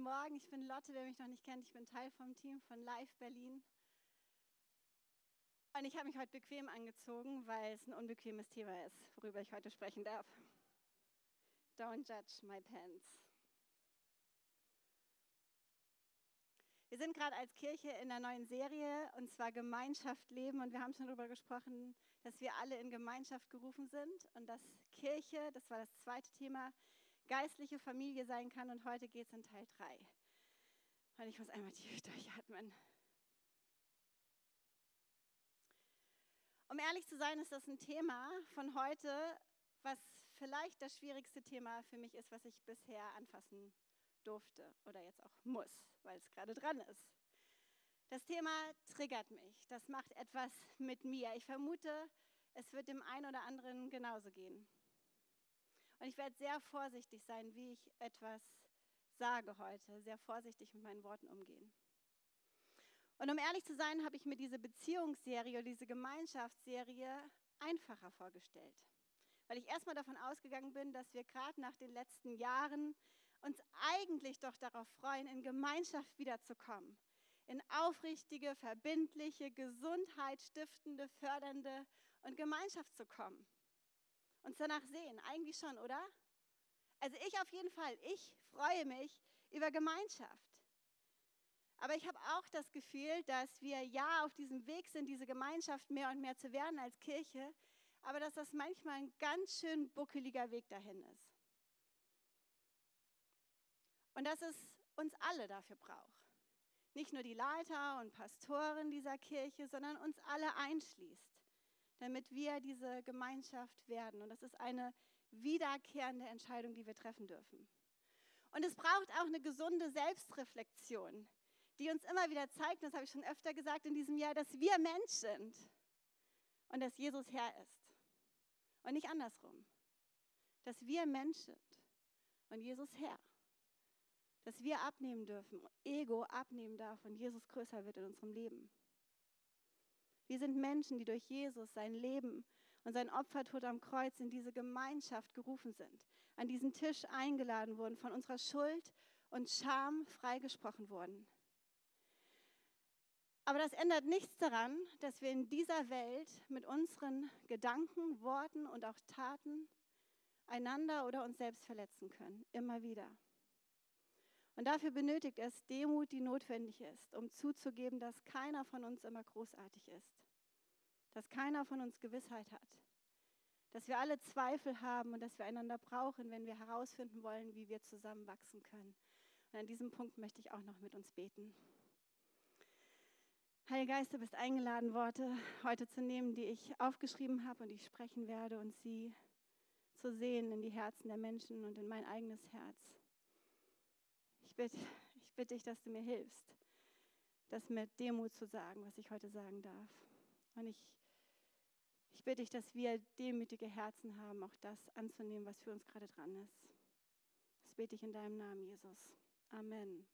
guten Morgen. Ich bin Lotte, wer mich noch nicht kennt. Ich bin Teil vom Team von Live Berlin. Und ich habe mich heute bequem angezogen, weil es ein unbequemes Thema ist, worüber ich heute sprechen darf. Don't judge my pants. Wir sind gerade als Kirche in der neuen Serie und zwar Gemeinschaft leben und wir haben schon darüber gesprochen, dass wir alle in Gemeinschaft gerufen sind und dass Kirche, das war das zweite Thema, geistliche Familie sein kann. Und heute geht es in Teil 3. Und ich muss einmal tief durchatmen. Um ehrlich zu sein, ist das ein Thema von heute, was vielleicht das schwierigste Thema für mich ist, was ich bisher anfassen durfte oder jetzt auch muss, weil es gerade dran ist. Das Thema triggert mich. Das macht etwas mit mir. Ich vermute, es wird dem einen oder anderen genauso gehen. Und ich werde sehr vorsichtig sein, wie ich etwas sage heute, sehr vorsichtig mit meinen Worten umgehen. Und um ehrlich zu sein, habe ich mir diese Beziehungsserie oder diese Gemeinschaftsserie einfacher vorgestellt. Weil ich erstmal davon ausgegangen bin, dass wir gerade nach den letzten Jahren uns eigentlich doch darauf freuen, in Gemeinschaft wiederzukommen. In aufrichtige, verbindliche, Gesundheit stiftende, fördernde und Gemeinschaft zu kommen uns danach sehen. Eigentlich schon, oder? Also ich auf jeden Fall. Ich freue mich über Gemeinschaft. Aber ich habe auch das Gefühl, dass wir ja auf diesem Weg sind, diese Gemeinschaft mehr und mehr zu werden als Kirche, aber dass das manchmal ein ganz schön buckeliger Weg dahin ist. Und dass es uns alle dafür braucht. Nicht nur die Leiter und Pastoren dieser Kirche, sondern uns alle einschließt damit wir diese Gemeinschaft werden. Und das ist eine wiederkehrende Entscheidung, die wir treffen dürfen. Und es braucht auch eine gesunde Selbstreflexion, die uns immer wieder zeigt, das habe ich schon öfter gesagt in diesem Jahr, dass wir Mensch sind und dass Jesus Herr ist. Und nicht andersrum. Dass wir Mensch sind und Jesus Herr. Dass wir abnehmen dürfen, Ego abnehmen darf und Jesus größer wird in unserem Leben. Wir sind Menschen, die durch Jesus sein Leben und sein Opfertod am Kreuz in diese Gemeinschaft gerufen sind, an diesen Tisch eingeladen wurden, von unserer Schuld und Scham freigesprochen wurden. Aber das ändert nichts daran, dass wir in dieser Welt mit unseren Gedanken, Worten und auch Taten einander oder uns selbst verletzen können, immer wieder. Und dafür benötigt es Demut, die notwendig ist, um zuzugeben, dass keiner von uns immer großartig ist, dass keiner von uns Gewissheit hat, dass wir alle Zweifel haben und dass wir einander brauchen, wenn wir herausfinden wollen, wie wir zusammenwachsen können. Und an diesem Punkt möchte ich auch noch mit uns beten. Heilige Geist, du bist eingeladen, Worte heute zu nehmen, die ich aufgeschrieben habe und die ich sprechen werde und sie zu sehen in die Herzen der Menschen und in mein eigenes Herz. Ich bitte, ich bitte dich, dass du mir hilfst, das mit Demut zu sagen, was ich heute sagen darf. Und ich, ich bitte dich, dass wir demütige Herzen haben, auch das anzunehmen, was für uns gerade dran ist. Das bete ich in deinem Namen, Jesus. Amen.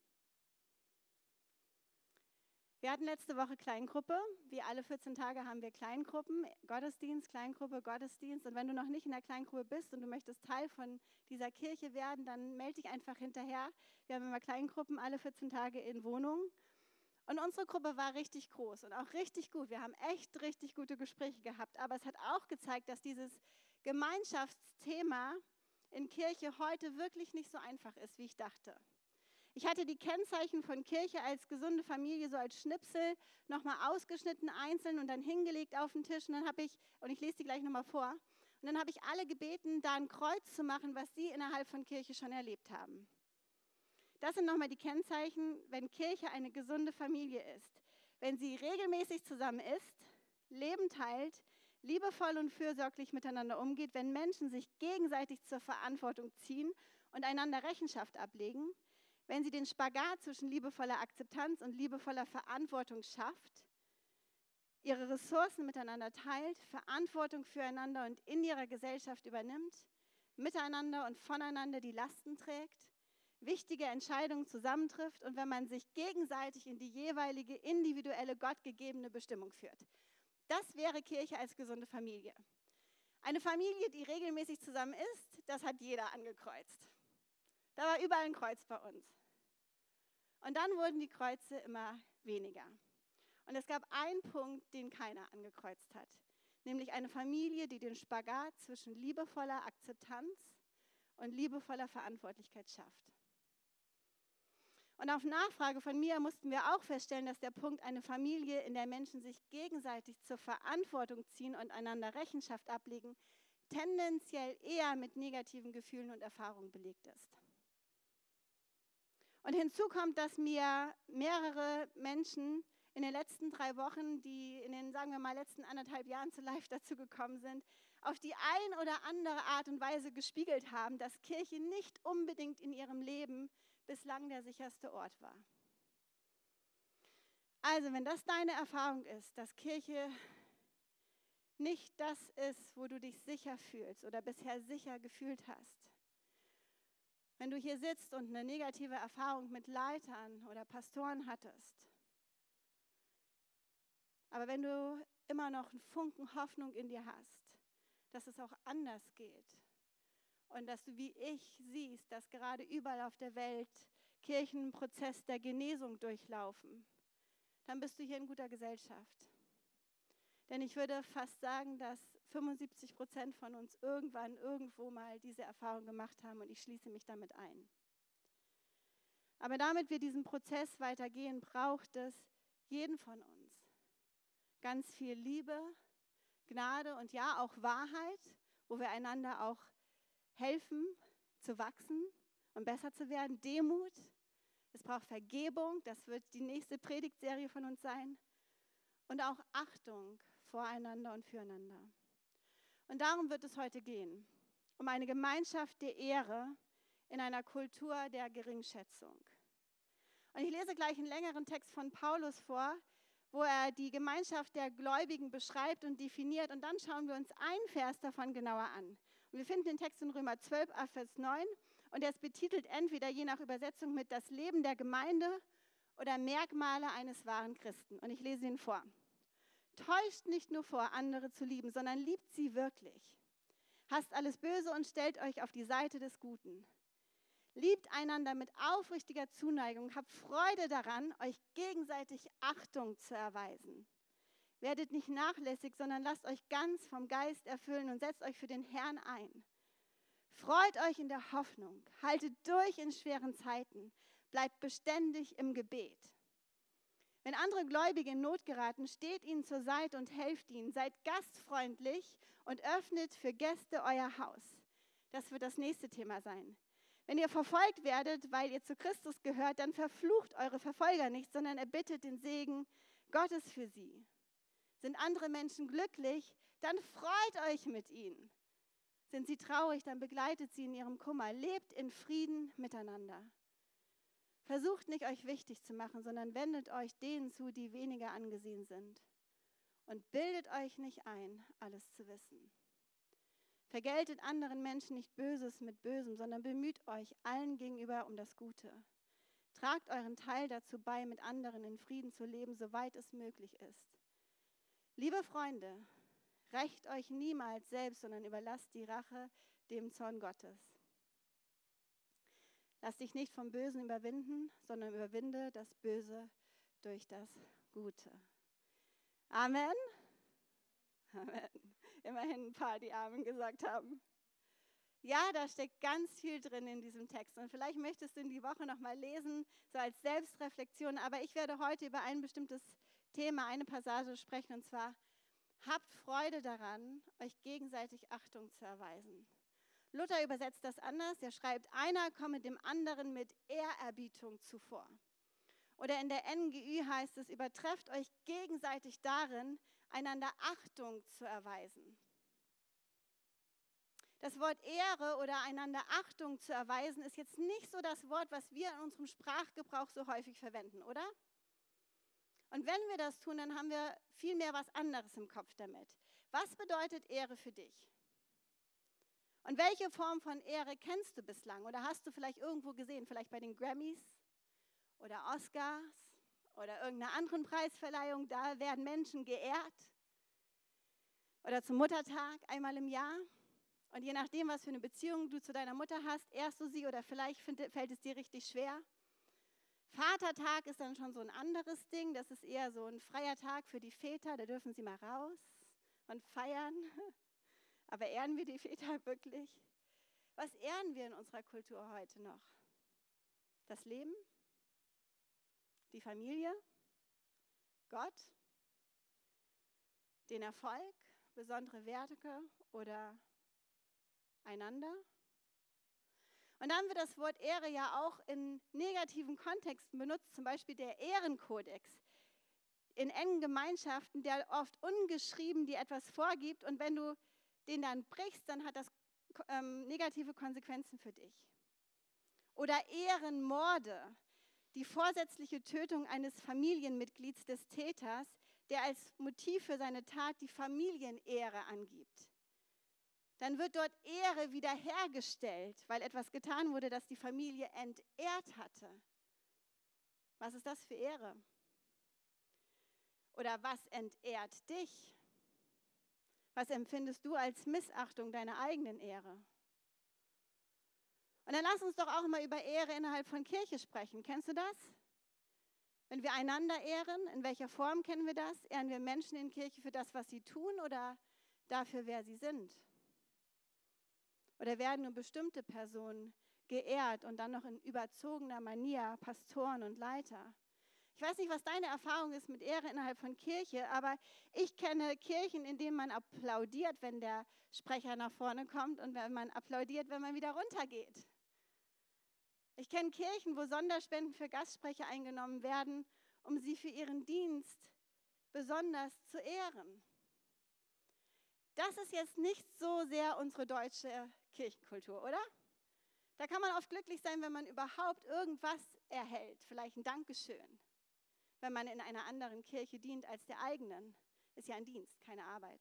Wir hatten letzte Woche Kleingruppe. Wie alle 14 Tage haben wir Kleingruppen, Gottesdienst, Kleingruppe, Gottesdienst. Und wenn du noch nicht in der Kleingruppe bist und du möchtest Teil von dieser Kirche werden, dann melde dich einfach hinterher. Wir haben immer Kleingruppen alle 14 Tage in Wohnungen. Und unsere Gruppe war richtig groß und auch richtig gut. Wir haben echt richtig gute Gespräche gehabt. Aber es hat auch gezeigt, dass dieses Gemeinschaftsthema in Kirche heute wirklich nicht so einfach ist, wie ich dachte. Ich hatte die Kennzeichen von Kirche als gesunde Familie so als Schnipsel nochmal ausgeschnitten, einzeln und dann hingelegt auf den Tisch. Und dann habe ich, und ich lese die gleich nochmal vor, und dann habe ich alle gebeten, da ein Kreuz zu machen, was sie innerhalb von Kirche schon erlebt haben. Das sind nochmal die Kennzeichen, wenn Kirche eine gesunde Familie ist. Wenn sie regelmäßig zusammen ist, Leben teilt, liebevoll und fürsorglich miteinander umgeht, wenn Menschen sich gegenseitig zur Verantwortung ziehen und einander Rechenschaft ablegen, wenn sie den Spagat zwischen liebevoller Akzeptanz und liebevoller Verantwortung schafft, ihre Ressourcen miteinander teilt, Verantwortung füreinander und in ihrer Gesellschaft übernimmt, miteinander und voneinander die Lasten trägt, wichtige Entscheidungen zusammentrifft und wenn man sich gegenseitig in die jeweilige individuelle gottgegebene Bestimmung führt. Das wäre Kirche als gesunde Familie. Eine Familie, die regelmäßig zusammen ist, das hat jeder angekreuzt. Da war überall ein Kreuz bei uns. Und dann wurden die Kreuze immer weniger. Und es gab einen Punkt, den keiner angekreuzt hat, nämlich eine Familie, die den Spagat zwischen liebevoller Akzeptanz und liebevoller Verantwortlichkeit schafft. Und auf Nachfrage von mir mussten wir auch feststellen, dass der Punkt eine Familie, in der Menschen sich gegenseitig zur Verantwortung ziehen und einander Rechenschaft ablegen, tendenziell eher mit negativen Gefühlen und Erfahrungen belegt ist. Und hinzu kommt, dass mir mehrere Menschen in den letzten drei Wochen, die in den, sagen wir mal, letzten anderthalb Jahren zu Live dazu gekommen sind, auf die ein oder andere Art und Weise gespiegelt haben, dass Kirche nicht unbedingt in ihrem Leben bislang der sicherste Ort war. Also, wenn das deine Erfahrung ist, dass Kirche nicht das ist, wo du dich sicher fühlst oder bisher sicher gefühlt hast, wenn du hier sitzt und eine negative Erfahrung mit Leitern oder Pastoren hattest, aber wenn du immer noch einen Funken Hoffnung in dir hast, dass es auch anders geht und dass du wie ich siehst, dass gerade überall auf der Welt Kirchen einen Prozess der Genesung durchlaufen, dann bist du hier in guter Gesellschaft. Denn ich würde fast sagen, dass 75 Prozent von uns irgendwann irgendwo mal diese Erfahrung gemacht haben und ich schließe mich damit ein. Aber damit wir diesen Prozess weitergehen, braucht es jeden von uns. Ganz viel Liebe, Gnade und ja auch Wahrheit, wo wir einander auch helfen zu wachsen und besser zu werden. Demut, es braucht Vergebung, das wird die nächste Predigtserie von uns sein. Und auch Achtung voreinander und füreinander. Und darum wird es heute gehen, um eine Gemeinschaft der Ehre in einer Kultur der Geringschätzung. Und ich lese gleich einen längeren Text von Paulus vor, wo er die Gemeinschaft der Gläubigen beschreibt und definiert. Und dann schauen wir uns einen Vers davon genauer an. Und wir finden den Text in Römer 12, Vers 9. Und er ist betitelt entweder je nach Übersetzung mit das Leben der Gemeinde oder Merkmale eines wahren Christen. Und ich lese ihn vor. Täuscht nicht nur vor, andere zu lieben, sondern liebt sie wirklich. Hasst alles Böse und stellt euch auf die Seite des Guten. Liebt einander mit aufrichtiger Zuneigung, habt Freude daran, euch gegenseitig Achtung zu erweisen. Werdet nicht nachlässig, sondern lasst euch ganz vom Geist erfüllen und setzt euch für den Herrn ein. Freut euch in der Hoffnung, haltet durch in schweren Zeiten, bleibt beständig im Gebet. Wenn andere Gläubige in Not geraten, steht ihnen zur Seite und helft ihnen. Seid gastfreundlich und öffnet für Gäste euer Haus. Das wird das nächste Thema sein. Wenn ihr verfolgt werdet, weil ihr zu Christus gehört, dann verflucht eure Verfolger nicht, sondern erbittet den Segen Gottes für sie. Sind andere Menschen glücklich, dann freut euch mit ihnen. Sind sie traurig, dann begleitet sie in ihrem Kummer. Lebt in Frieden miteinander. Versucht nicht euch wichtig zu machen, sondern wendet euch denen zu, die weniger angesehen sind. Und bildet euch nicht ein, alles zu wissen. Vergeltet anderen Menschen nicht Böses mit Bösem, sondern bemüht euch allen gegenüber um das Gute. Tragt euren Teil dazu bei, mit anderen in Frieden zu leben, soweit es möglich ist. Liebe Freunde, rächt euch niemals selbst, sondern überlasst die Rache dem Zorn Gottes. Lass dich nicht vom Bösen überwinden, sondern überwinde das Böse durch das Gute. Amen. Amen immerhin ein paar, die Amen gesagt haben. Ja, da steckt ganz viel drin in diesem Text. Und vielleicht möchtest du ihn die Woche nochmal lesen, so als Selbstreflexion. Aber ich werde heute über ein bestimmtes Thema, eine Passage sprechen. Und zwar, habt Freude daran, euch gegenseitig Achtung zu erweisen. Luther übersetzt das anders. Er schreibt, einer komme dem anderen mit Ehrerbietung zuvor. Oder in der NGÜ heißt es, übertrefft euch gegenseitig darin, einander Achtung zu erweisen. Das Wort Ehre oder einander Achtung zu erweisen ist jetzt nicht so das Wort, was wir in unserem Sprachgebrauch so häufig verwenden, oder? Und wenn wir das tun, dann haben wir viel mehr was anderes im Kopf damit. Was bedeutet Ehre für dich? Und welche Form von Ehre kennst du bislang? Oder hast du vielleicht irgendwo gesehen, vielleicht bei den Grammys oder Oscars oder irgendeiner anderen Preisverleihung, da werden Menschen geehrt. Oder zum Muttertag einmal im Jahr. Und je nachdem, was für eine Beziehung du zu deiner Mutter hast, ehrst du sie oder vielleicht fällt es dir richtig schwer. Vatertag ist dann schon so ein anderes Ding. Das ist eher so ein freier Tag für die Väter. Da dürfen sie mal raus und feiern. Aber ehren wir die Väter wirklich? Was ehren wir in unserer Kultur heute noch? Das Leben? Die Familie? Gott? Den Erfolg? Besondere Werte oder einander? Und dann wird das Wort Ehre ja auch in negativen Kontexten benutzt, zum Beispiel der Ehrenkodex in engen Gemeinschaften, der oft ungeschrieben dir etwas vorgibt und wenn du den dann brichst, dann hat das ähm, negative Konsequenzen für dich. Oder Ehrenmorde, die vorsätzliche Tötung eines Familienmitglieds des Täters, der als Motiv für seine Tat die Familienehre angibt dann wird dort Ehre wiederhergestellt, weil etwas getan wurde, das die Familie entehrt hatte. Was ist das für Ehre? Oder was entehrt dich? Was empfindest du als Missachtung deiner eigenen Ehre? Und dann lass uns doch auch mal über Ehre innerhalb von Kirche sprechen. Kennst du das? Wenn wir einander ehren, in welcher Form kennen wir das? Ehren wir Menschen in Kirche für das, was sie tun oder dafür, wer sie sind? Oder werden nur bestimmte Personen geehrt und dann noch in überzogener Manier Pastoren und Leiter? Ich weiß nicht, was deine Erfahrung ist mit Ehre innerhalb von Kirche, aber ich kenne Kirchen, in denen man applaudiert, wenn der Sprecher nach vorne kommt und wenn man applaudiert, wenn man wieder runtergeht. Ich kenne Kirchen, wo Sonderspenden für Gastsprecher eingenommen werden, um sie für ihren Dienst besonders zu ehren. Das ist jetzt nicht so sehr unsere deutsche Kirchenkultur, oder? Da kann man oft glücklich sein, wenn man überhaupt irgendwas erhält, vielleicht ein Dankeschön, wenn man in einer anderen Kirche dient als der eigenen. Ist ja ein Dienst, keine Arbeit.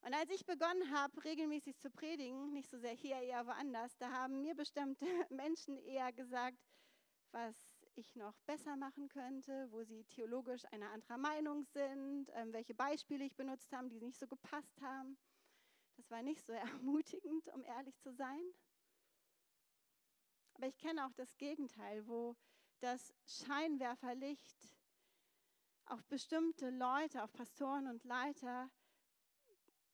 Und als ich begonnen habe, regelmäßig zu predigen, nicht so sehr hier, eher woanders, da haben mir bestimmte Menschen eher gesagt, was ich noch besser machen könnte, wo sie theologisch einer anderer Meinung sind, ähm, welche Beispiele ich benutzt habe, die nicht so gepasst haben. Das war nicht so ermutigend, um ehrlich zu sein. Aber ich kenne auch das Gegenteil, wo das Scheinwerferlicht auf bestimmte Leute, auf Pastoren und Leiter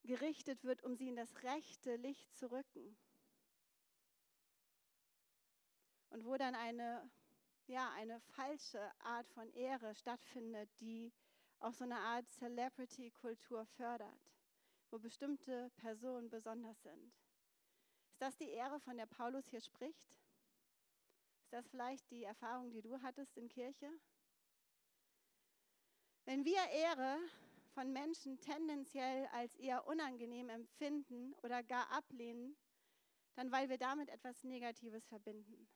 gerichtet wird, um sie in das rechte Licht zu rücken. Und wo dann eine, ja, eine falsche Art von Ehre stattfindet, die auch so eine Art Celebrity-Kultur fördert wo bestimmte Personen besonders sind. Ist das die Ehre, von der Paulus hier spricht? Das vielleicht die Erfahrung, die du hattest in Kirche? Wenn wir Ehre von Menschen tendenziell als eher unangenehm empfinden oder gar ablehnen, dann weil wir damit etwas Negatives verbinden.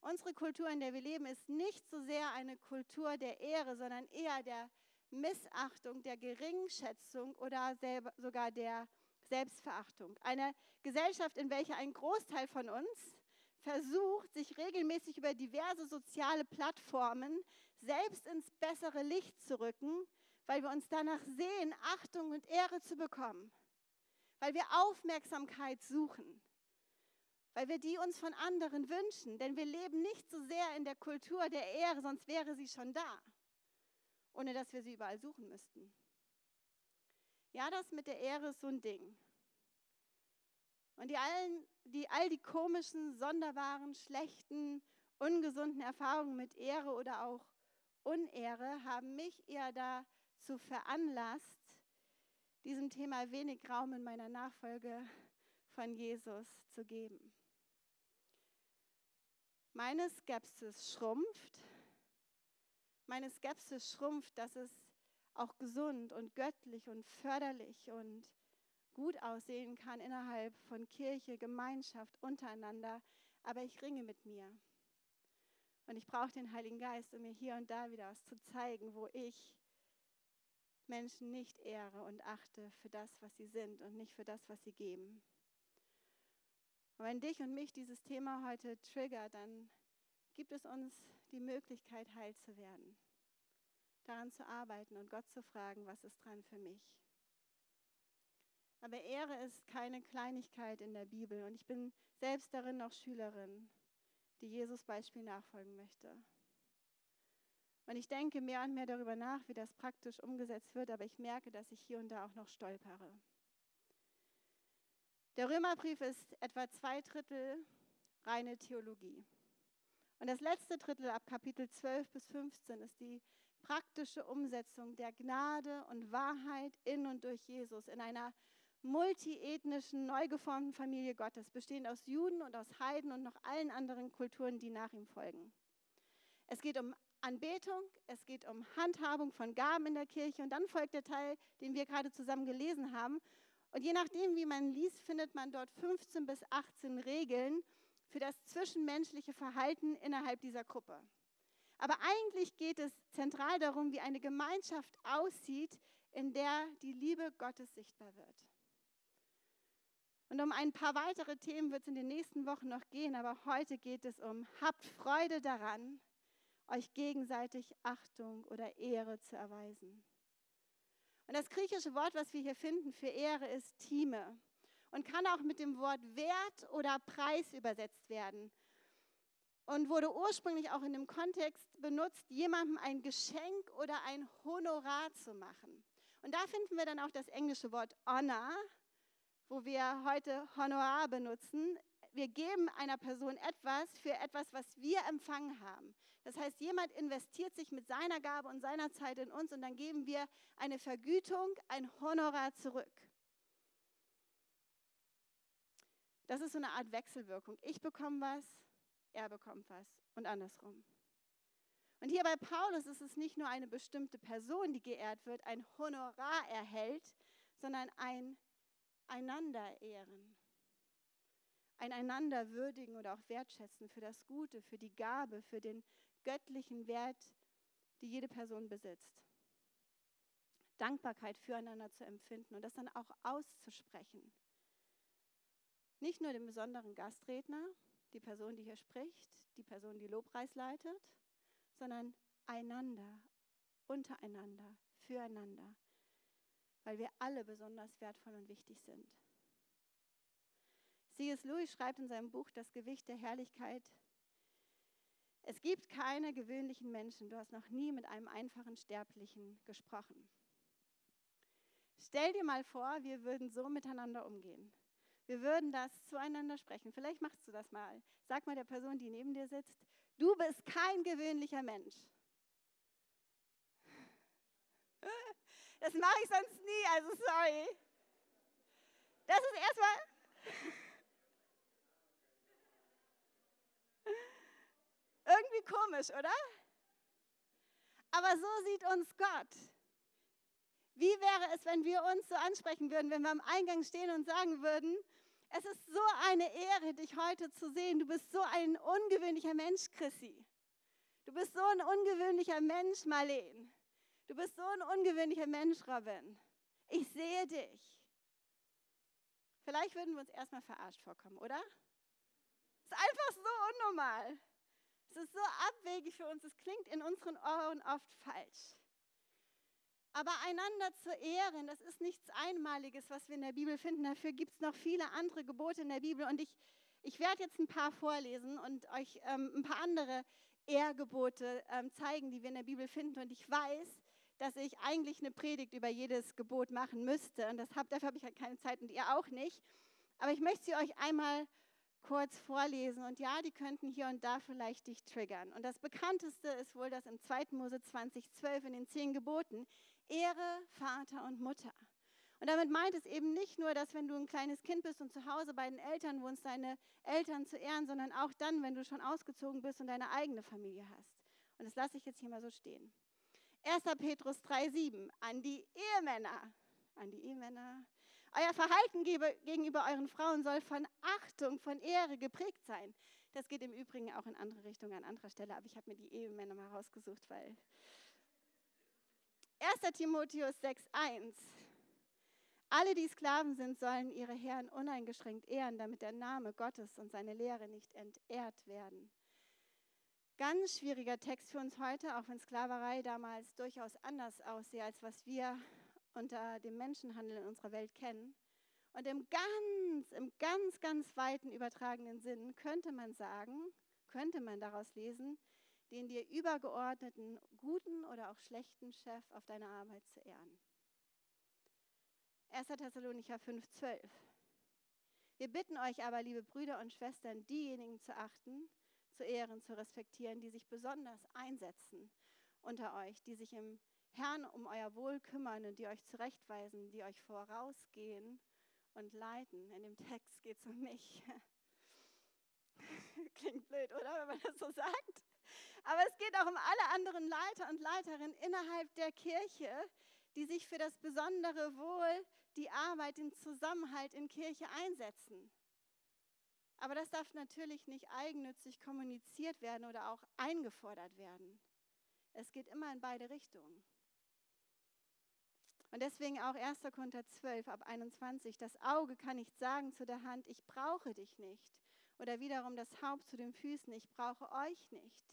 Unsere Kultur, in der wir leben, ist nicht so sehr eine Kultur der Ehre, sondern eher der Missachtung, der Geringschätzung oder sogar der Selbstverachtung. Eine Gesellschaft, in welcher ein Großteil von uns versucht, sich regelmäßig über diverse soziale Plattformen selbst ins bessere Licht zu rücken, weil wir uns danach sehen, Achtung und Ehre zu bekommen, weil wir Aufmerksamkeit suchen, weil wir die uns von anderen wünschen, denn wir leben nicht so sehr in der Kultur der Ehre, sonst wäre sie schon da ohne dass wir sie überall suchen müssten. Ja, das mit der Ehre ist so ein Ding. Und die, allen, die all die komischen, sonderbaren, schlechten, ungesunden Erfahrungen mit Ehre oder auch Unehre haben mich eher dazu veranlasst, diesem Thema wenig Raum in meiner Nachfolge von Jesus zu geben. Meine Skepsis schrumpft, meine Skepsis schrumpft, dass es auch gesund und göttlich und förderlich und gut aussehen kann innerhalb von Kirche, Gemeinschaft, untereinander, aber ich ringe mit mir. Und ich brauche den Heiligen Geist, um mir hier und da wieder was zu zeigen, wo ich Menschen nicht ehre und achte für das, was sie sind und nicht für das, was sie geben. Und wenn dich und mich dieses Thema heute triggert, dann gibt es uns die Möglichkeit, heil zu werden, daran zu arbeiten und Gott zu fragen, was ist dran für mich. Aber Ehre ist keine Kleinigkeit in der Bibel und ich bin selbst darin noch Schülerin. die Jesus Beispiel nachfolgen möchte. Und ich denke mehr und mehr darüber nach, wie das praktisch umgesetzt wird, aber ich merke, dass ich hier und da auch noch stolpere. Der Römerbrief ist etwa zwei Drittel reine Theologie. Und das letzte Drittel ab Kapitel 12 bis 15 ist die praktische Umsetzung der Gnade und Wahrheit in und durch Jesus in einer multiethnischen, neu geformten Familie Gottes, bestehend aus Juden und aus Heiden und noch allen anderen Kulturen, die nach ihm folgen. Es geht um Anbetung, es geht um Handhabung von Gaben in der Kirche und dann folgt der Teil, den wir gerade zusammen gelesen haben. Und je nachdem, wie man liest, findet man dort 15 bis 18 Regeln für das zwischenmenschliche Verhalten innerhalb dieser Gruppe. Aber eigentlich geht es zentral darum, wie eine Gemeinschaft aussieht, in der die Liebe Gottes sichtbar wird. Und um ein paar weitere Themen wird es in den nächsten Wochen noch gehen, aber heute geht es um, habt Freude daran, euch gegenseitig Achtung oder Ehre zu erweisen. Und das griechische Wort, was wir hier finden für Ehre, ist Time und kann auch mit dem Wort Wert oder Preis übersetzt werden und wurde ursprünglich auch in dem Kontext benutzt, jemandem ein Geschenk oder ein Honorar zu machen. Und da finden wir dann auch das englische Wort Honor, wo wir heute Honorar benutzen. Wir geben einer Person etwas für etwas, was wir empfangen haben. Das heißt, jemand investiert sich mit seiner Gabe und seiner Zeit in uns und dann geben wir eine Vergütung, ein Honorar zurück. Das ist so eine Art Wechselwirkung. Ich bekomme was, er bekommt was und andersrum. Und hier bei Paulus ist es nicht nur eine bestimmte Person, die geehrt wird, ein Honorar erhält, sondern ein einander ehren. Ein einander würdigen oder auch wertschätzen für das Gute, für die Gabe, für den göttlichen Wert, die jede Person besitzt. Dankbarkeit füreinander zu empfinden und das dann auch auszusprechen. Nicht nur dem besonderen Gastredner, die Person, die hier spricht, die Person, die Lobpreis leitet, sondern einander, untereinander, füreinander weil wir alle besonders wertvoll und wichtig sind. C.S. Lewis schreibt in seinem Buch Das Gewicht der Herrlichkeit, es gibt keine gewöhnlichen Menschen. Du hast noch nie mit einem einfachen Sterblichen gesprochen. Stell dir mal vor, wir würden so miteinander umgehen. Wir würden das zueinander sprechen. Vielleicht machst du das mal. Sag mal der Person, die neben dir sitzt, du bist kein gewöhnlicher Mensch. Das mache ich sonst nie, also sorry. Das ist erstmal. Irgendwie komisch, oder? Aber so sieht uns Gott. Wie wäre es, wenn wir uns so ansprechen würden, wenn wir am Eingang stehen und sagen würden, es ist so eine Ehre, dich heute zu sehen. Du bist so ein ungewöhnlicher Mensch, Chrissy. Du bist so ein ungewöhnlicher Mensch, Marleen. Du bist so ein ungewöhnlicher Mensch, Robin. Ich sehe dich. Vielleicht würden wir uns erstmal verarscht vorkommen, oder? Es ist einfach so unnormal. Es ist so abwegig für uns. Es klingt in unseren Ohren oft falsch. Aber einander zu ehren, das ist nichts Einmaliges, was wir in der Bibel finden. Dafür gibt es noch viele andere Gebote in der Bibel. Und ich, ich werde jetzt ein paar vorlesen und euch ähm, ein paar andere Ehrgebote ähm, zeigen, die wir in der Bibel finden. Und ich weiß, dass ich eigentlich eine Predigt über jedes Gebot machen müsste. Und das hab, dafür habe ich halt keine Zeit und ihr auch nicht. Aber ich möchte sie euch einmal kurz vorlesen. Und ja, die könnten hier und da vielleicht dich triggern. Und das bekannteste ist wohl das im 2. Mose 2012 in den zehn Geboten. Ehre Vater und Mutter. Und damit meint es eben nicht nur, dass wenn du ein kleines Kind bist und zu Hause bei den Eltern wohnst, deine Eltern zu ehren, sondern auch dann, wenn du schon ausgezogen bist und deine eigene Familie hast. Und das lasse ich jetzt hier mal so stehen. 1. Petrus 3,7 an die Ehemänner. An die Ehemänner. Euer Verhalten gegenüber euren Frauen soll von Achtung, von Ehre geprägt sein. Das geht im Übrigen auch in andere Richtungen an anderer Stelle, aber ich habe mir die Ehemänner mal rausgesucht, weil 1. Timotheus 6,1 Alle, die Sklaven sind, sollen ihre Herren uneingeschränkt ehren, damit der Name Gottes und seine Lehre nicht entehrt werden. Ganz schwieriger Text für uns heute, auch wenn Sklaverei damals durchaus anders aussieht, als was wir unter dem Menschenhandel in unserer Welt kennen. Und im ganz, im ganz, ganz weiten übertragenen Sinn könnte man sagen, könnte man daraus lesen, den dir übergeordneten guten oder auch schlechten Chef auf deiner Arbeit zu ehren. 1. Thessalonicher 5,12. Wir bitten euch aber, liebe Brüder und Schwestern, diejenigen zu achten, zu ehren, zu respektieren, die sich besonders einsetzen unter euch, die sich im Herrn um euer Wohl kümmern und die euch zurechtweisen, die euch vorausgehen und leiten. In dem Text geht es um mich. Klingt blöd, oder, wenn man das so sagt? Aber es geht auch um alle anderen Leiter und Leiterinnen innerhalb der Kirche, die sich für das besondere Wohl, die Arbeit, den Zusammenhalt in Kirche einsetzen. Aber das darf natürlich nicht eigennützig kommuniziert werden oder auch eingefordert werden. Es geht immer in beide Richtungen. Und deswegen auch 1. Korinther 12 ab 21. Das Auge kann nicht sagen zu der Hand, ich brauche dich nicht. Oder wiederum das Haupt zu den Füßen, ich brauche euch nicht.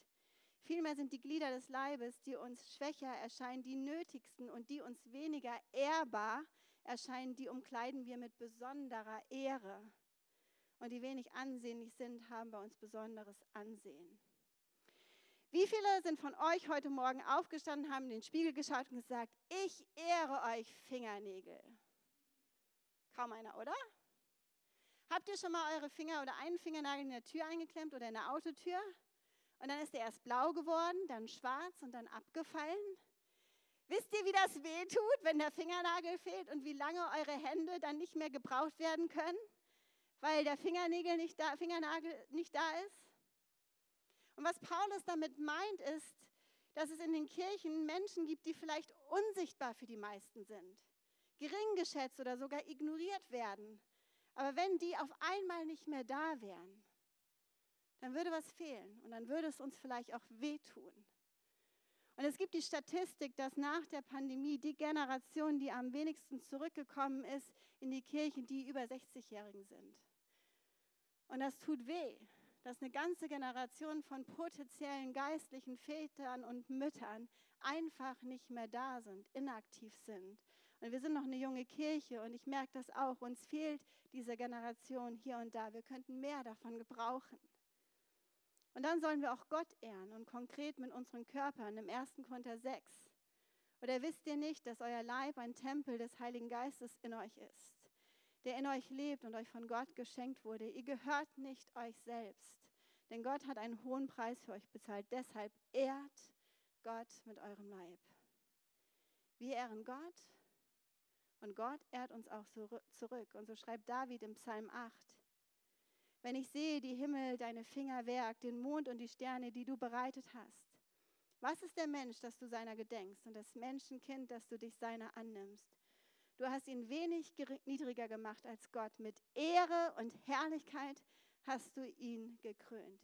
Vielmehr sind die Glieder des Leibes, die uns schwächer erscheinen, die nötigsten und die uns weniger ehrbar erscheinen, die umkleiden wir mit besonderer Ehre. Und die wenig ansehnlich sind, haben bei uns besonderes Ansehen. Wie viele sind von euch heute Morgen aufgestanden, haben in den Spiegel geschaut und gesagt, ich ehre euch Fingernägel? Kaum einer, oder? Habt ihr schon mal eure Finger oder einen Fingernagel in der Tür eingeklemmt oder in der Autotür? Und dann ist er erst blau geworden, dann schwarz und dann abgefallen. Wisst ihr, wie das weh tut, wenn der Fingernagel fehlt und wie lange eure Hände dann nicht mehr gebraucht werden können, weil der Fingernagel nicht da, Fingernagel nicht da ist? Und was Paulus damit meint, ist, dass es in den Kirchen Menschen gibt, die vielleicht unsichtbar für die meisten sind, gering geschätzt oder sogar ignoriert werden. Aber wenn die auf einmal nicht mehr da wären, dann würde was fehlen und dann würde es uns vielleicht auch wehtun. Und es gibt die Statistik, dass nach der Pandemie die Generation, die am wenigsten zurückgekommen ist in die Kirchen, die über 60-Jährigen sind. Und das tut weh dass eine ganze Generation von potenziellen geistlichen Vätern und Müttern einfach nicht mehr da sind, inaktiv sind. Und wir sind noch eine junge Kirche und ich merke das auch. Uns fehlt diese Generation hier und da. Wir könnten mehr davon gebrauchen. Und dann sollen wir auch Gott ehren und konkret mit unseren Körpern im 1. Korinther 6. Oder wisst ihr nicht, dass euer Leib ein Tempel des Heiligen Geistes in euch ist? Der in euch lebt und euch von Gott geschenkt wurde. Ihr gehört nicht euch selbst, denn Gott hat einen hohen Preis für euch bezahlt. Deshalb ehrt Gott mit eurem Leib. Wir ehren Gott und Gott ehrt uns auch zurück. Und so schreibt David im Psalm 8. Wenn ich sehe die Himmel, deine Finger Werk, den Mond und die Sterne, die du bereitet hast. Was ist der Mensch, dass du seiner gedenkst und das Menschenkind, dass du dich seiner annimmst? Du hast ihn wenig niedriger gemacht als Gott. Mit Ehre und Herrlichkeit hast du ihn gekrönt.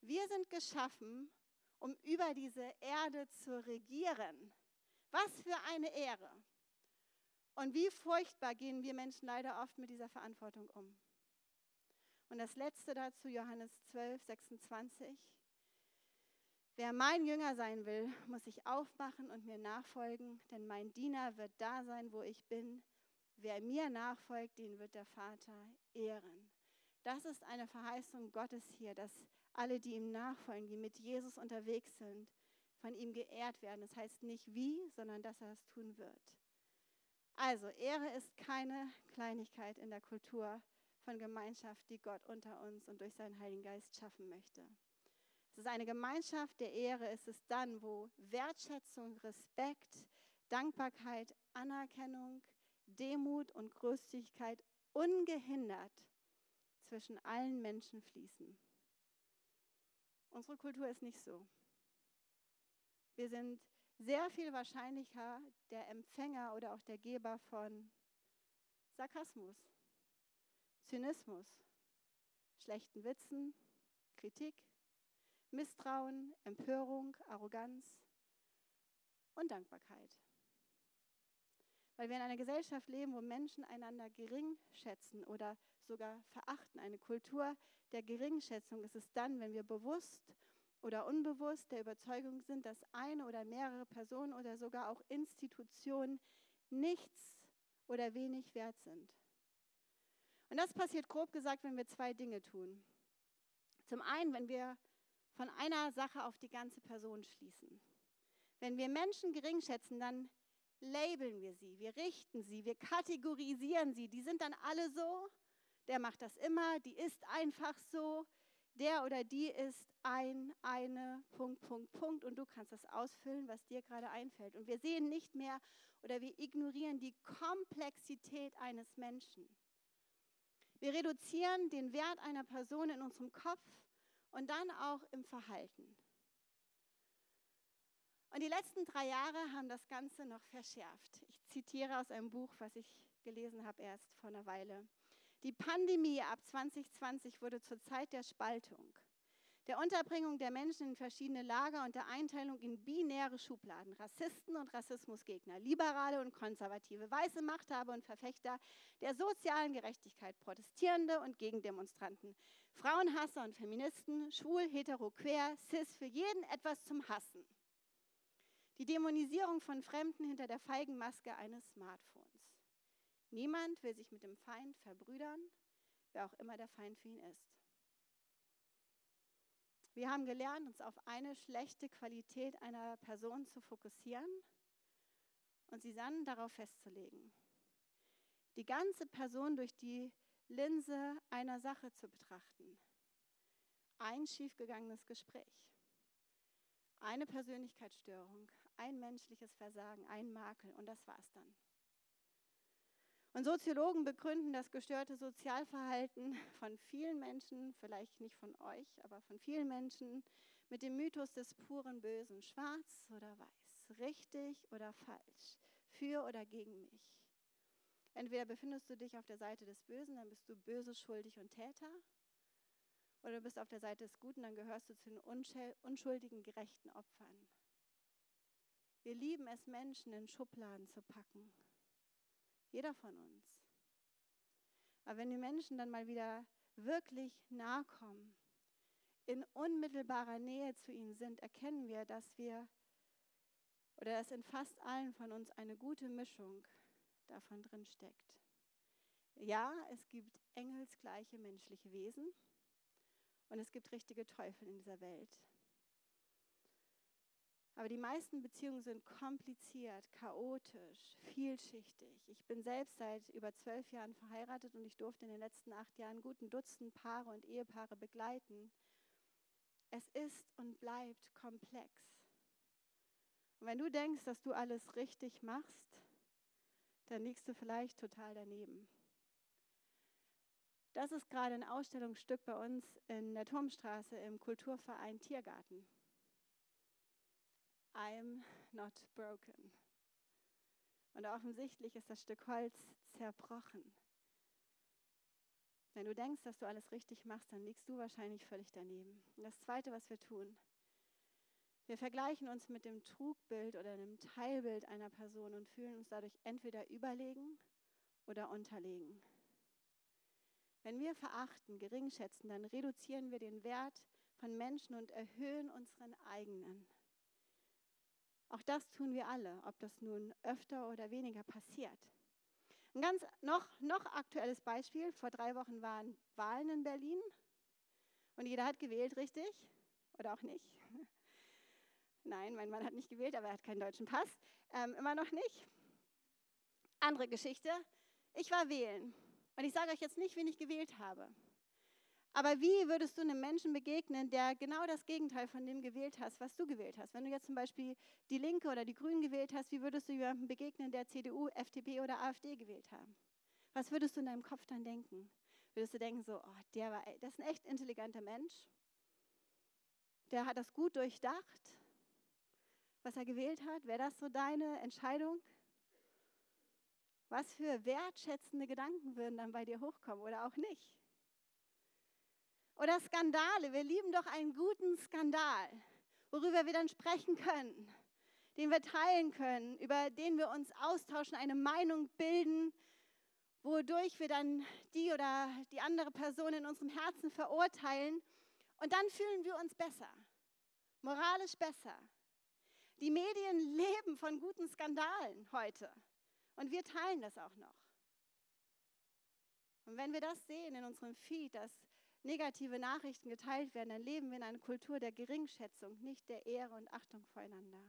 Wir sind geschaffen, um über diese Erde zu regieren. Was für eine Ehre. Und wie furchtbar gehen wir Menschen leider oft mit dieser Verantwortung um. Und das letzte dazu, Johannes 12, 26. Wer mein Jünger sein will, muss sich aufmachen und mir nachfolgen, denn mein Diener wird da sein, wo ich bin. Wer mir nachfolgt, den wird der Vater ehren. Das ist eine Verheißung Gottes hier, dass alle, die ihm nachfolgen, die mit Jesus unterwegs sind, von ihm geehrt werden. Das heißt nicht wie, sondern dass er es tun wird. Also, Ehre ist keine Kleinigkeit in der Kultur von Gemeinschaft, die Gott unter uns und durch seinen Heiligen Geist schaffen möchte. Es ist eine Gemeinschaft der Ehre. Es ist dann, wo Wertschätzung, Respekt, Dankbarkeit, Anerkennung, Demut und Großzügigkeit ungehindert zwischen allen Menschen fließen. Unsere Kultur ist nicht so. Wir sind sehr viel wahrscheinlicher der Empfänger oder auch der Geber von Sarkasmus, Zynismus, schlechten Witzen, Kritik, Misstrauen, Empörung, Arroganz und Dankbarkeit. Weil wir in einer Gesellschaft leben, wo Menschen einander gering schätzen oder sogar verachten. Eine Kultur der Geringschätzung ist es dann, wenn wir bewusst oder unbewusst der Überzeugung sind, dass eine oder mehrere Personen oder sogar auch Institutionen nichts oder wenig wert sind. Und das passiert grob gesagt, wenn wir zwei Dinge tun. Zum einen, wenn wir von einer Sache auf die ganze Person schließen. Wenn wir Menschen gering schätzen, dann labeln wir sie, wir richten sie, wir kategorisieren sie. Die sind dann alle so, der macht das immer, die ist einfach so, der oder die ist ein, eine, Punkt, Punkt, Punkt und du kannst das ausfüllen, was dir gerade einfällt. Und wir sehen nicht mehr oder wir ignorieren die Komplexität eines Menschen. Wir reduzieren den Wert einer Person in unserem Kopf und dann auch im Verhalten. Und die letzten drei Jahre haben das Ganze noch verschärft. Ich zitiere aus einem Buch, was ich gelesen habe erst vor einer Weile. Die Pandemie ab 2020 wurde zur Zeit der Spaltung, der Unterbringung der Menschen in verschiedene Lager und der Einteilung in binäre Schubladen, Rassisten und Rassismusgegner, Liberale und Konservative, weiße Machthaber und Verfechter der sozialen Gerechtigkeit, Protestierende und Gegendemonstranten, Frauenhasser und Feministen, schwul, hetero, quer, cis, für jeden etwas zum Hassen. Die Dämonisierung von Fremden hinter der feigen Maske eines Smartphones. Niemand will sich mit dem Feind verbrüdern, wer auch immer der Feind für ihn ist. Wir haben gelernt, uns auf eine schlechte Qualität einer Person zu fokussieren und sie dann darauf festzulegen. Die ganze Person durch die Linse einer Sache zu betrachten. Ein schiefgegangenes Gespräch, eine Persönlichkeitsstörung, ein menschliches Versagen, ein Makel und das war's dann. Und Soziologen begründen das gestörte Sozialverhalten von vielen Menschen, vielleicht nicht von euch, aber von vielen Menschen, mit dem Mythos des puren Bösen, schwarz oder weiß, richtig oder falsch, für oder gegen mich. Entweder befindest du dich auf der Seite des Bösen, dann bist du böse, schuldig und Täter, oder du bist auf der Seite des Guten, dann gehörst du zu den unschuldigen, gerechten Opfern. Wir lieben es, Menschen in Schubladen zu packen jeder von uns. Aber wenn die Menschen dann mal wieder wirklich nahe kommen, in unmittelbarer Nähe zu ihnen sind, erkennen wir, dass wir oder dass in fast allen von uns eine gute Mischung davon drin steckt. Ja, es gibt engelsgleiche menschliche Wesen und es gibt richtige Teufel in dieser Welt. Aber die meisten Beziehungen sind kompliziert, chaotisch, vielschichtig. Ich bin selbst seit über zwölf Jahren verheiratet und ich durfte in den letzten acht Jahren guten Dutzend Paare und Ehepaare begleiten. Es ist und bleibt komplex. Und wenn du denkst, dass du alles richtig machst, dann liegst du vielleicht total daneben. Das ist gerade ein Ausstellungsstück bei uns in der Turmstraße im Kulturverein Tiergarten. I'm not broken. Und offensichtlich ist das Stück Holz zerbrochen. Wenn du denkst, dass du alles richtig machst, dann liegst du wahrscheinlich völlig daneben. Und das Zweite, was wir tun, wir vergleichen uns mit dem Trugbild oder einem Teilbild einer Person und fühlen uns dadurch entweder überlegen oder unterlegen. Wenn wir verachten, gering schätzen, dann reduzieren wir den Wert von Menschen und erhöhen unseren eigenen. Auch das tun wir alle, ob das nun öfter oder weniger passiert. Ein ganz noch, noch aktuelles Beispiel. Vor drei Wochen waren Wahlen in Berlin und jeder hat gewählt, richtig? Oder auch nicht? Nein, mein Mann hat nicht gewählt, aber er hat keinen deutschen Pass. Ähm, immer noch nicht. Andere Geschichte. Ich war wählen. Und ich sage euch jetzt nicht, wen ich gewählt habe. Aber wie würdest du einem Menschen begegnen, der genau das Gegenteil von dem gewählt hast, was du gewählt hast? Wenn du jetzt zum Beispiel die Linke oder die Grünen gewählt hast, wie würdest du jemandem begegnen, der CDU, FDP oder AfD gewählt haben? Was würdest du in deinem Kopf dann denken? Würdest du denken so, oh, der war, das ist ein echt intelligenter Mensch, der hat das gut durchdacht, was er gewählt hat? Wäre das so deine Entscheidung? Was für wertschätzende Gedanken würden dann bei dir hochkommen oder auch nicht? Oder Skandale. Wir lieben doch einen guten Skandal, worüber wir dann sprechen können, den wir teilen können, über den wir uns austauschen, eine Meinung bilden, wodurch wir dann die oder die andere Person in unserem Herzen verurteilen. Und dann fühlen wir uns besser, moralisch besser. Die Medien leben von guten Skandalen heute. Und wir teilen das auch noch. Und wenn wir das sehen in unserem Feed, dass negative Nachrichten geteilt werden, dann leben wir in einer Kultur der Geringschätzung, nicht der Ehre und Achtung voreinander.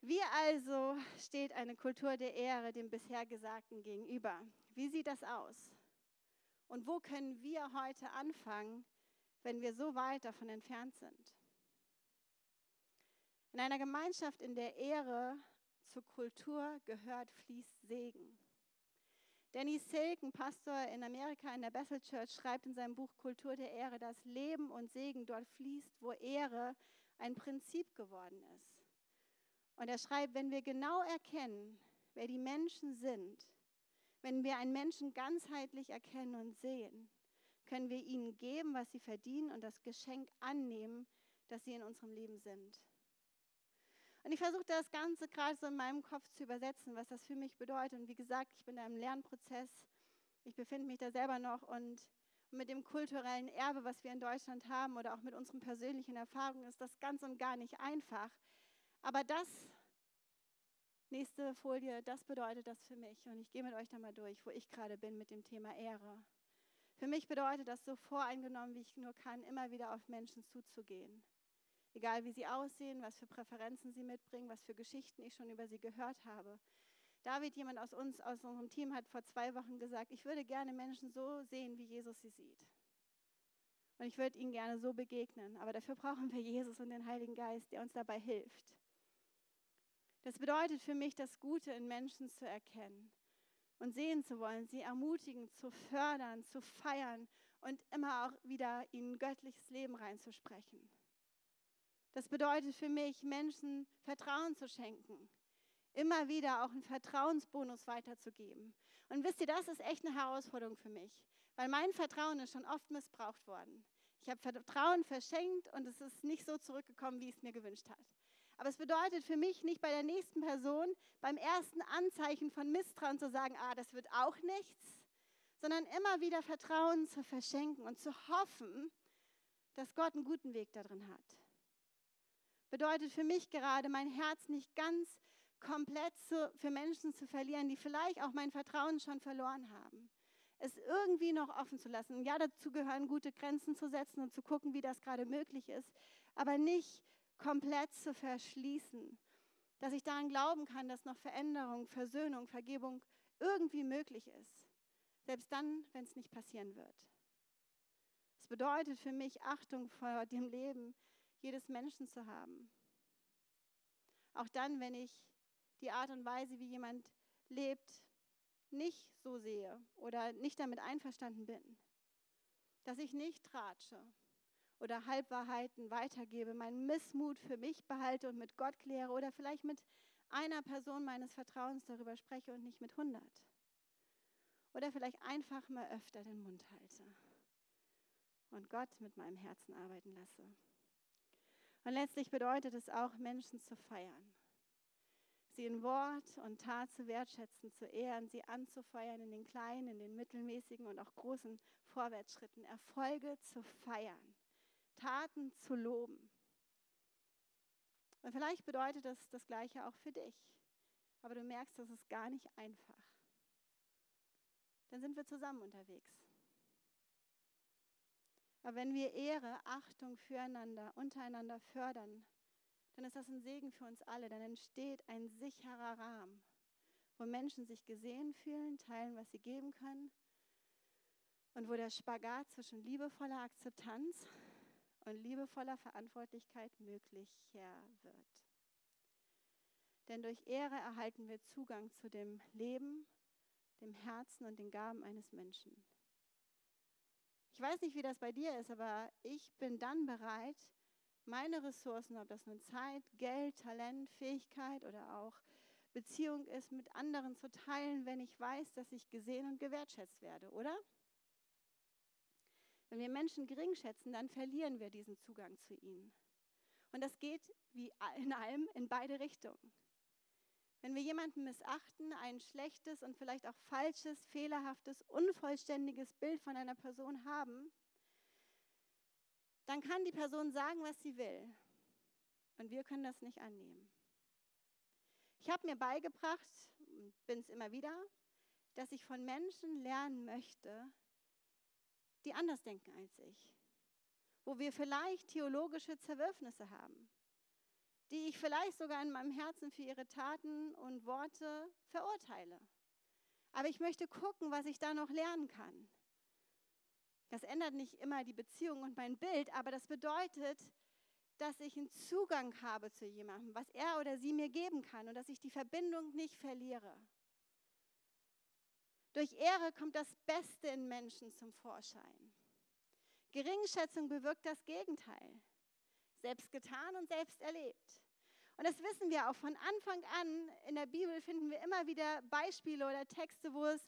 Wie also steht eine Kultur der Ehre dem bisher Gesagten gegenüber? Wie sieht das aus? Und wo können wir heute anfangen, wenn wir so weit davon entfernt sind? In einer Gemeinschaft, in der Ehre zur Kultur gehört, fließt Segen. Danny Silken, Pastor in Amerika in der Bethel Church, schreibt in seinem Buch Kultur der Ehre, dass Leben und Segen dort fließt, wo Ehre ein Prinzip geworden ist. Und er schreibt, wenn wir genau erkennen, wer die Menschen sind, wenn wir einen Menschen ganzheitlich erkennen und sehen, können wir ihnen geben, was sie verdienen und das Geschenk annehmen, das sie in unserem Leben sind. Und ich versuche das Ganze gerade so in meinem Kopf zu übersetzen, was das für mich bedeutet. Und wie gesagt, ich bin da im Lernprozess. Ich befinde mich da selber noch und mit dem kulturellen Erbe, was wir in Deutschland haben oder auch mit unseren persönlichen Erfahrungen, ist das ganz und gar nicht einfach. Aber das, nächste Folie, das bedeutet das für mich. Und ich gehe mit euch da mal durch, wo ich gerade bin mit dem Thema Ehre. Für mich bedeutet das so voreingenommen, wie ich nur kann, immer wieder auf Menschen zuzugehen. Egal wie sie aussehen, was für Präferenzen sie mitbringen, was für Geschichten ich schon über sie gehört habe. David, jemand aus uns, aus unserem Team, hat vor zwei Wochen gesagt, ich würde gerne Menschen so sehen, wie Jesus sie sieht. Und ich würde ihnen gerne so begegnen. Aber dafür brauchen wir Jesus und den Heiligen Geist, der uns dabei hilft. Das bedeutet für mich, das Gute in Menschen zu erkennen und sehen zu wollen, sie ermutigen, zu fördern, zu feiern und immer auch wieder ihnen göttliches Leben reinzusprechen. Das bedeutet für mich, Menschen Vertrauen zu schenken, immer wieder auch einen Vertrauensbonus weiterzugeben. Und wisst ihr, das ist echt eine Herausforderung für mich, weil mein Vertrauen ist schon oft missbraucht worden. Ich habe Vertrauen verschenkt und es ist nicht so zurückgekommen, wie es mir gewünscht hat. Aber es bedeutet für mich nicht bei der nächsten Person beim ersten Anzeichen von Misstrauen zu sagen, ah, das wird auch nichts, sondern immer wieder Vertrauen zu verschenken und zu hoffen, dass Gott einen guten Weg darin hat. Bedeutet für mich gerade, mein Herz nicht ganz komplett zu, für Menschen zu verlieren, die vielleicht auch mein Vertrauen schon verloren haben. Es irgendwie noch offen zu lassen. Ja, dazu gehören gute Grenzen zu setzen und zu gucken, wie das gerade möglich ist, aber nicht komplett zu verschließen, dass ich daran glauben kann, dass noch Veränderung, Versöhnung, Vergebung irgendwie möglich ist. Selbst dann, wenn es nicht passieren wird. Es bedeutet für mich Achtung vor dem Leben jedes Menschen zu haben. Auch dann, wenn ich die Art und Weise, wie jemand lebt, nicht so sehe oder nicht damit einverstanden bin. Dass ich nicht tratsche, oder Halbwahrheiten weitergebe, meinen Missmut für mich behalte und mit Gott kläre oder vielleicht mit einer Person meines Vertrauens darüber spreche und nicht mit hundert. Oder vielleicht einfach mal öfter den Mund halte und Gott mit meinem Herzen arbeiten lasse. Und letztlich bedeutet es auch, Menschen zu feiern. Sie in Wort und Tat zu wertschätzen, zu ehren, sie anzufeiern in den kleinen, in den mittelmäßigen und auch großen Vorwärtsschritten, Erfolge zu feiern. Taten zu loben. Und vielleicht bedeutet das das Gleiche auch für dich. Aber du merkst, das ist gar nicht einfach. Dann sind wir zusammen unterwegs. Aber wenn wir Ehre, Achtung füreinander, untereinander fördern, dann ist das ein Segen für uns alle. Dann entsteht ein sicherer Rahmen, wo Menschen sich gesehen fühlen, teilen, was sie geben können und wo der Spagat zwischen liebevoller Akzeptanz und liebevoller Verantwortlichkeit möglicher wird. Denn durch Ehre erhalten wir Zugang zu dem Leben, dem Herzen und den Gaben eines Menschen. Ich weiß nicht, wie das bei dir ist, aber ich bin dann bereit, meine Ressourcen, ob das nun Zeit, Geld, Talent, Fähigkeit oder auch Beziehung ist, mit anderen zu teilen, wenn ich weiß, dass ich gesehen und gewertschätzt werde, oder? Wenn wir Menschen gering schätzen, dann verlieren wir diesen Zugang zu ihnen. Und das geht wie in allem in beide Richtungen. Wenn wir jemanden missachten, ein schlechtes und vielleicht auch falsches, fehlerhaftes, unvollständiges Bild von einer Person haben, dann kann die Person sagen, was sie will. Und wir können das nicht annehmen. Ich habe mir beigebracht, bin es immer wieder, dass ich von Menschen lernen möchte, die anders denken als ich, wo wir vielleicht theologische Zerwürfnisse haben, die ich vielleicht sogar in meinem Herzen für ihre Taten und Worte verurteile. Aber ich möchte gucken, was ich da noch lernen kann. Das ändert nicht immer die Beziehung und mein Bild, aber das bedeutet, dass ich einen Zugang habe zu jemandem, was er oder sie mir geben kann und dass ich die Verbindung nicht verliere. Durch Ehre kommt das Beste in Menschen zum Vorschein. Geringschätzung bewirkt das Gegenteil. Selbst getan und selbst erlebt. Und das wissen wir auch von Anfang an. In der Bibel finden wir immer wieder Beispiele oder Texte, wo, es,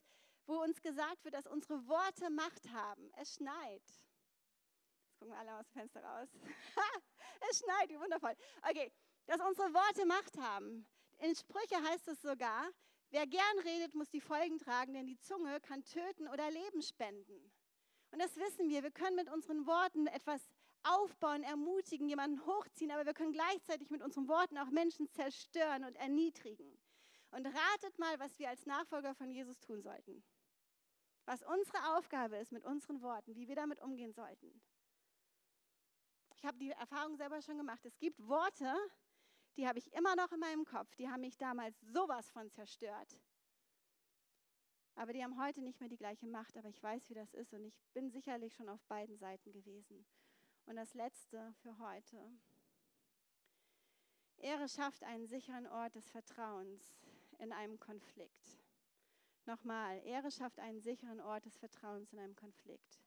wo uns gesagt wird, dass unsere Worte Macht haben. Es schneit. Jetzt gucken alle aus dem Fenster raus. es schneit, wie wundervoll. Okay, dass unsere Worte Macht haben. In Sprüche heißt es sogar, wer gern redet, muss die Folgen tragen, denn die Zunge kann töten oder Leben spenden. Und das wissen wir. Wir können mit unseren Worten etwas aufbauen, ermutigen, jemanden hochziehen, aber wir können gleichzeitig mit unseren Worten auch Menschen zerstören und erniedrigen. Und ratet mal, was wir als Nachfolger von Jesus tun sollten. Was unsere Aufgabe ist mit unseren Worten, wie wir damit umgehen sollten. Ich habe die Erfahrung selber schon gemacht. Es gibt Worte, die habe ich immer noch in meinem Kopf. Die haben mich damals sowas von zerstört. Aber die haben heute nicht mehr die gleiche Macht. Aber ich weiß, wie das ist. Und ich bin sicherlich schon auf beiden Seiten gewesen. Und das Letzte für heute. Ehre schafft einen sicheren Ort des Vertrauens in einem Konflikt. Nochmal, Ehre schafft einen sicheren Ort des Vertrauens in einem Konflikt.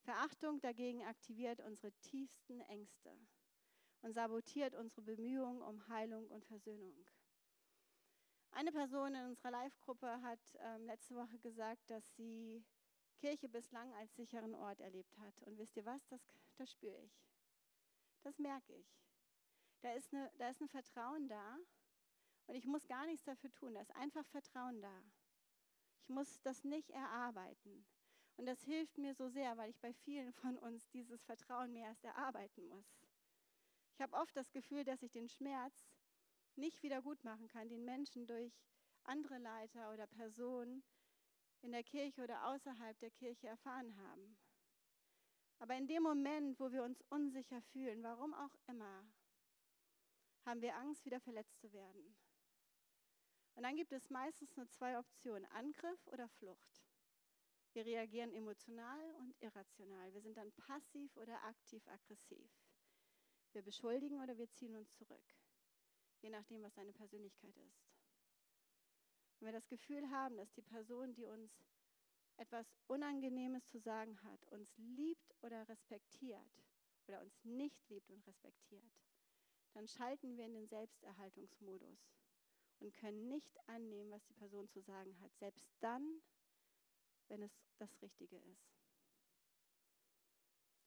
Verachtung dagegen aktiviert unsere tiefsten Ängste und sabotiert unsere Bemühungen um Heilung und Versöhnung. Eine Person in unserer Live-Gruppe hat ähm, letzte Woche gesagt, dass sie Kirche bislang als sicheren Ort erlebt hat. Und wisst ihr was? Das, das spüre ich. Das merke ich. Da ist, eine, da ist ein Vertrauen da und ich muss gar nichts dafür tun. Da ist einfach Vertrauen da. Ich muss das nicht erarbeiten. Und das hilft mir so sehr, weil ich bei vielen von uns dieses Vertrauen mehr erst erarbeiten muss. Ich habe oft das Gefühl, dass ich den Schmerz nicht wieder gut machen kann, den Menschen durch andere Leiter oder Personen in der Kirche oder außerhalb der Kirche erfahren haben. Aber in dem Moment, wo wir uns unsicher fühlen, warum auch immer, haben wir Angst, wieder verletzt zu werden. Und dann gibt es meistens nur zwei Optionen, Angriff oder Flucht. Wir reagieren emotional und irrational. Wir sind dann passiv oder aktiv aggressiv. Wir beschuldigen oder wir ziehen uns zurück, je nachdem, was deine Persönlichkeit ist. Wenn wir das Gefühl haben, dass die Person, die uns etwas Unangenehmes zu sagen hat, uns liebt oder respektiert oder uns nicht liebt und respektiert, dann schalten wir in den Selbsterhaltungsmodus und können nicht annehmen, was die Person zu sagen hat, selbst dann, wenn es das Richtige ist.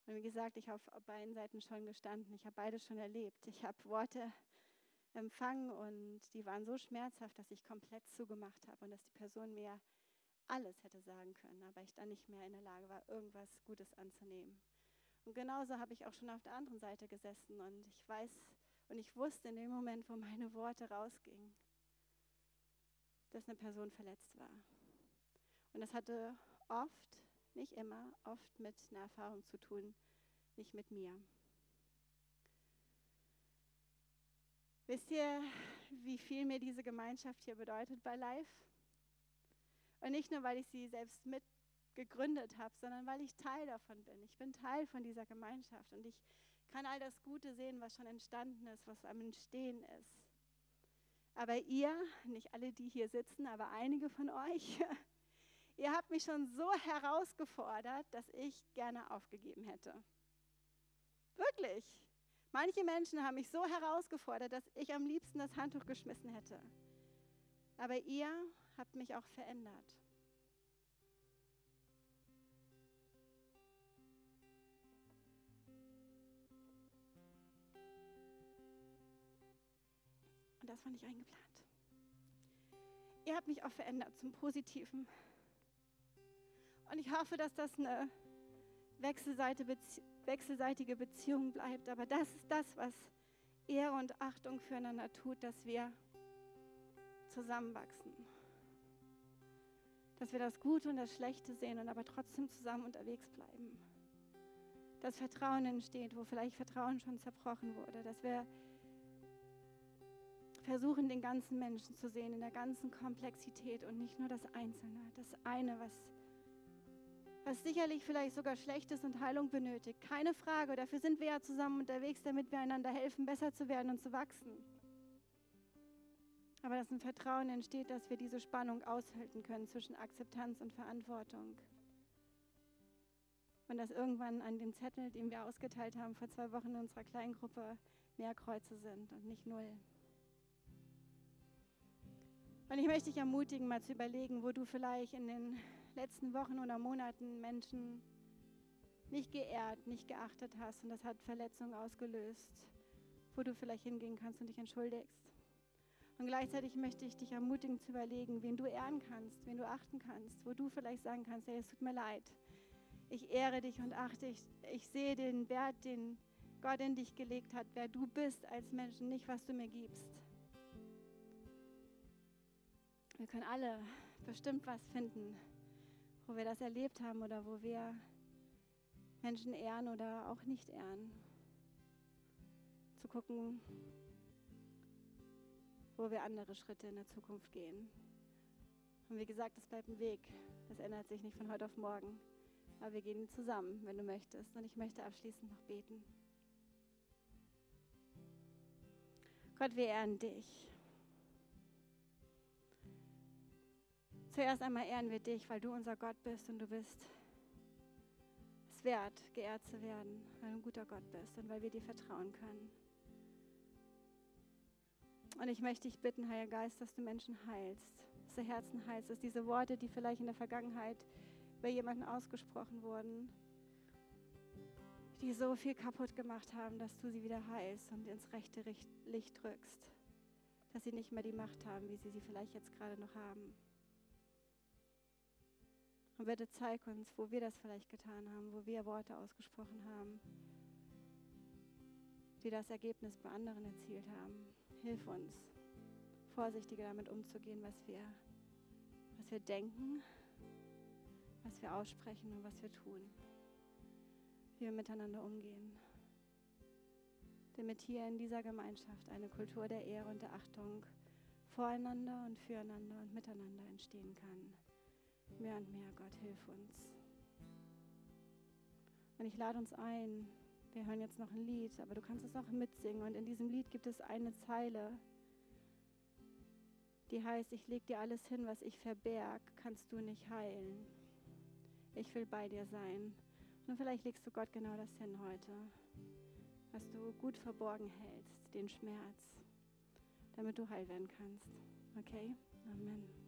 Und wie gesagt, ich habe auf beiden Seiten schon gestanden, ich habe beides schon erlebt. Ich habe Worte empfangen und die waren so schmerzhaft, dass ich komplett zugemacht habe und dass die Person mir alles hätte sagen können, aber ich dann nicht mehr in der Lage war, irgendwas Gutes anzunehmen. Und genauso habe ich auch schon auf der anderen Seite gesessen und ich weiß und ich wusste in dem Moment, wo meine Worte rausgingen, dass eine Person verletzt war. Und das hatte oft, nicht immer, oft mit einer Erfahrung zu tun, nicht mit mir. Wisst ihr, wie viel mir diese Gemeinschaft hier bedeutet bei Life? Und nicht nur, weil ich sie selbst mitgegründet habe, sondern weil ich Teil davon bin. Ich bin Teil von dieser Gemeinschaft und ich kann all das Gute sehen, was schon entstanden ist, was am Entstehen ist. Aber ihr, nicht alle, die hier sitzen, aber einige von euch, ihr habt mich schon so herausgefordert, dass ich gerne aufgegeben hätte. Wirklich. Manche Menschen haben mich so herausgefordert, dass ich am liebsten das Handtuch geschmissen hätte. Aber ihr habt mich auch verändert. Und das war nicht eingeplant. Ihr habt mich auch verändert zum Positiven. Und ich hoffe, dass das eine Wechselseitige Beziehung wechselseitige Beziehung bleibt. Aber das ist das, was Ehre und Achtung füreinander tut, dass wir zusammenwachsen. Dass wir das Gute und das Schlechte sehen und aber trotzdem zusammen unterwegs bleiben. Dass Vertrauen entsteht, wo vielleicht Vertrauen schon zerbrochen wurde. Dass wir versuchen, den ganzen Menschen zu sehen, in der ganzen Komplexität und nicht nur das Einzelne, das eine, was, was sicherlich vielleicht sogar schlecht ist und Heilung benötigt. Keine Frage, dafür sind wir ja zusammen unterwegs, damit wir einander helfen, besser zu werden und zu wachsen. Aber dass ein Vertrauen entsteht, dass wir diese Spannung aushalten können zwischen Akzeptanz und Verantwortung. Und dass irgendwann an dem Zettel, den wir ausgeteilt haben vor zwei Wochen in unserer Kleingruppe, mehr Kreuze sind und nicht null. Und ich möchte dich ermutigen, mal zu überlegen, wo du vielleicht in den letzten Wochen oder Monaten Menschen nicht geehrt, nicht geachtet hast und das hat Verletzungen ausgelöst, wo du vielleicht hingehen kannst und dich entschuldigst. Und gleichzeitig möchte ich dich ermutigen zu überlegen, wen du ehren kannst, wen du achten kannst, wo du vielleicht sagen kannst, hey, es tut mir leid. Ich ehre dich und achte dich. Ich sehe den Wert, den Gott in dich gelegt hat, wer du bist als Mensch, nicht was du mir gibst. Wir können alle bestimmt was finden, wo wir das erlebt haben oder wo wir Menschen ehren oder auch nicht ehren. Zu gucken, wo wir andere Schritte in der Zukunft gehen. Und wie gesagt, das bleibt ein Weg. Das ändert sich nicht von heute auf morgen. Aber wir gehen zusammen, wenn du möchtest. Und ich möchte abschließend noch beten. Gott, wir ehren dich. Zuerst einmal ehren wir dich, weil du unser Gott bist und du bist es wert, geehrt zu werden, weil du ein guter Gott bist und weil wir dir vertrauen können. Und ich möchte dich bitten, Heiliger Geist, dass du Menschen heilst, dass du Herzen heilst, dass diese Worte, die vielleicht in der Vergangenheit bei jemandem ausgesprochen wurden, die so viel kaputt gemacht haben, dass du sie wieder heilst und ins rechte Licht drückst, dass sie nicht mehr die Macht haben, wie sie sie vielleicht jetzt gerade noch haben. Und bitte zeig uns, wo wir das vielleicht getan haben, wo wir Worte ausgesprochen haben, die das Ergebnis bei anderen erzielt haben. Hilf uns, vorsichtiger damit umzugehen, was wir, was wir denken, was wir aussprechen und was wir tun, wie wir miteinander umgehen. Damit hier in dieser Gemeinschaft eine Kultur der Ehre und der Achtung voreinander und füreinander und miteinander entstehen kann. Mehr und mehr, Gott, hilf uns. Und ich lade uns ein, wir hören jetzt noch ein Lied, aber du kannst es auch mitsingen. Und in diesem Lied gibt es eine Zeile, die heißt, ich leg dir alles hin, was ich verberg, kannst du nicht heilen. Ich will bei dir sein. Und vielleicht legst du Gott genau das hin heute, was du gut verborgen hältst, den Schmerz, damit du heil werden kannst. Okay? Amen.